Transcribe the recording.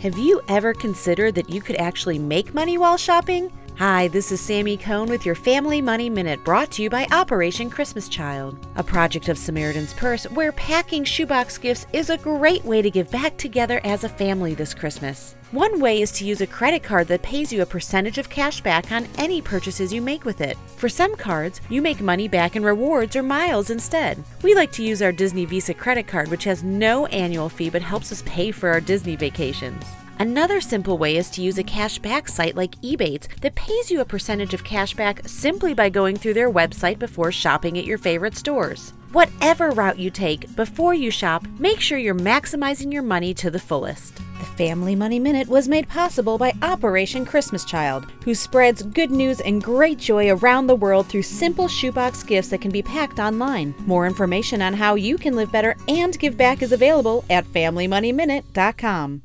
Have you ever considered that you could actually make money while shopping? Hi, this is Sami Cone with your Family Money Minute brought to you by Operation Christmas Child, a project of Samaritan's Purse where packing shoebox gifts is a great way to give back together as a family this Christmas. One way is to use a credit card that pays you a percentage of cash back on any purchases you make with it. For some cards, you make money back in rewards or miles instead. We like to use our Disney Visa credit card, which has no annual fee but helps us pay for our Disney vacations. Another simple way is to use a cashback site like Ebates that pays you a percentage of cashback simply by going through their website before shopping at your favorite stores. Whatever route you take, before you shop, make sure you're maximizing your money to the fullest. The Family Money Minute was made possible by Operation Christmas Child, who spreads good news and great joy around the world through simple shoebox gifts that can be packed online. More information on how you can live better and give back is available at FamilyMoneyMinute.com.